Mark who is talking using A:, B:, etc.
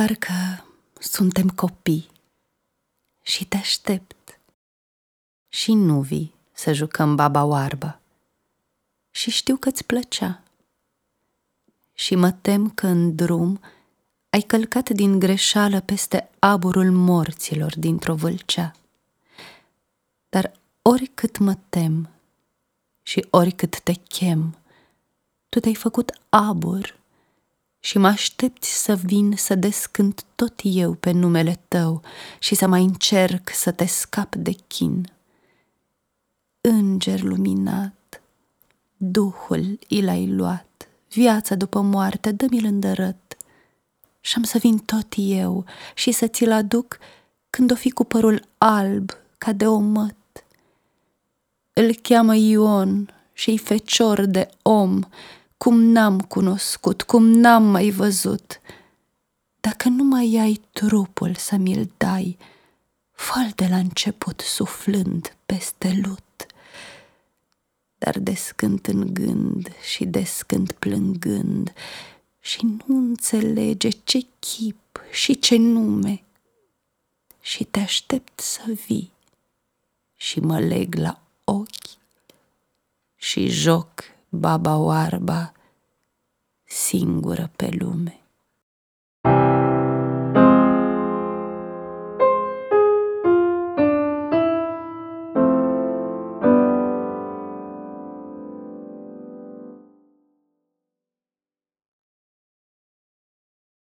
A: Parcă suntem copii și te aștept. Și nu vii să jucăm baba oarbă. Și știu că-ți plăcea. Și mă tem că în drum ai călcat din greșeală peste aburul morților dintr-o vâlcea. Dar oricât mă tem și oricât te chem, tu te-ai făcut abur și mă aștepți să vin să descânt tot eu pe numele tău și să mai încerc să te scap de chin. Înger luminat, Duhul i l-ai luat, viața după moarte, dă-mi-l îndărăt și am să vin tot eu și să ți-l aduc când o fi cu părul alb ca de o măt. Îl cheamă Ion și-i fecior de om, cum n-am cunoscut, cum n-am mai văzut. Dacă nu mai ai trupul să mi-l dai, fă de la început suflând peste lut. Dar descânt în gând și descânt plângând și nu înțelege ce chip și ce nume. Și te aștept să vii și mă leg la ochi și joc baba oarba singură pe lume.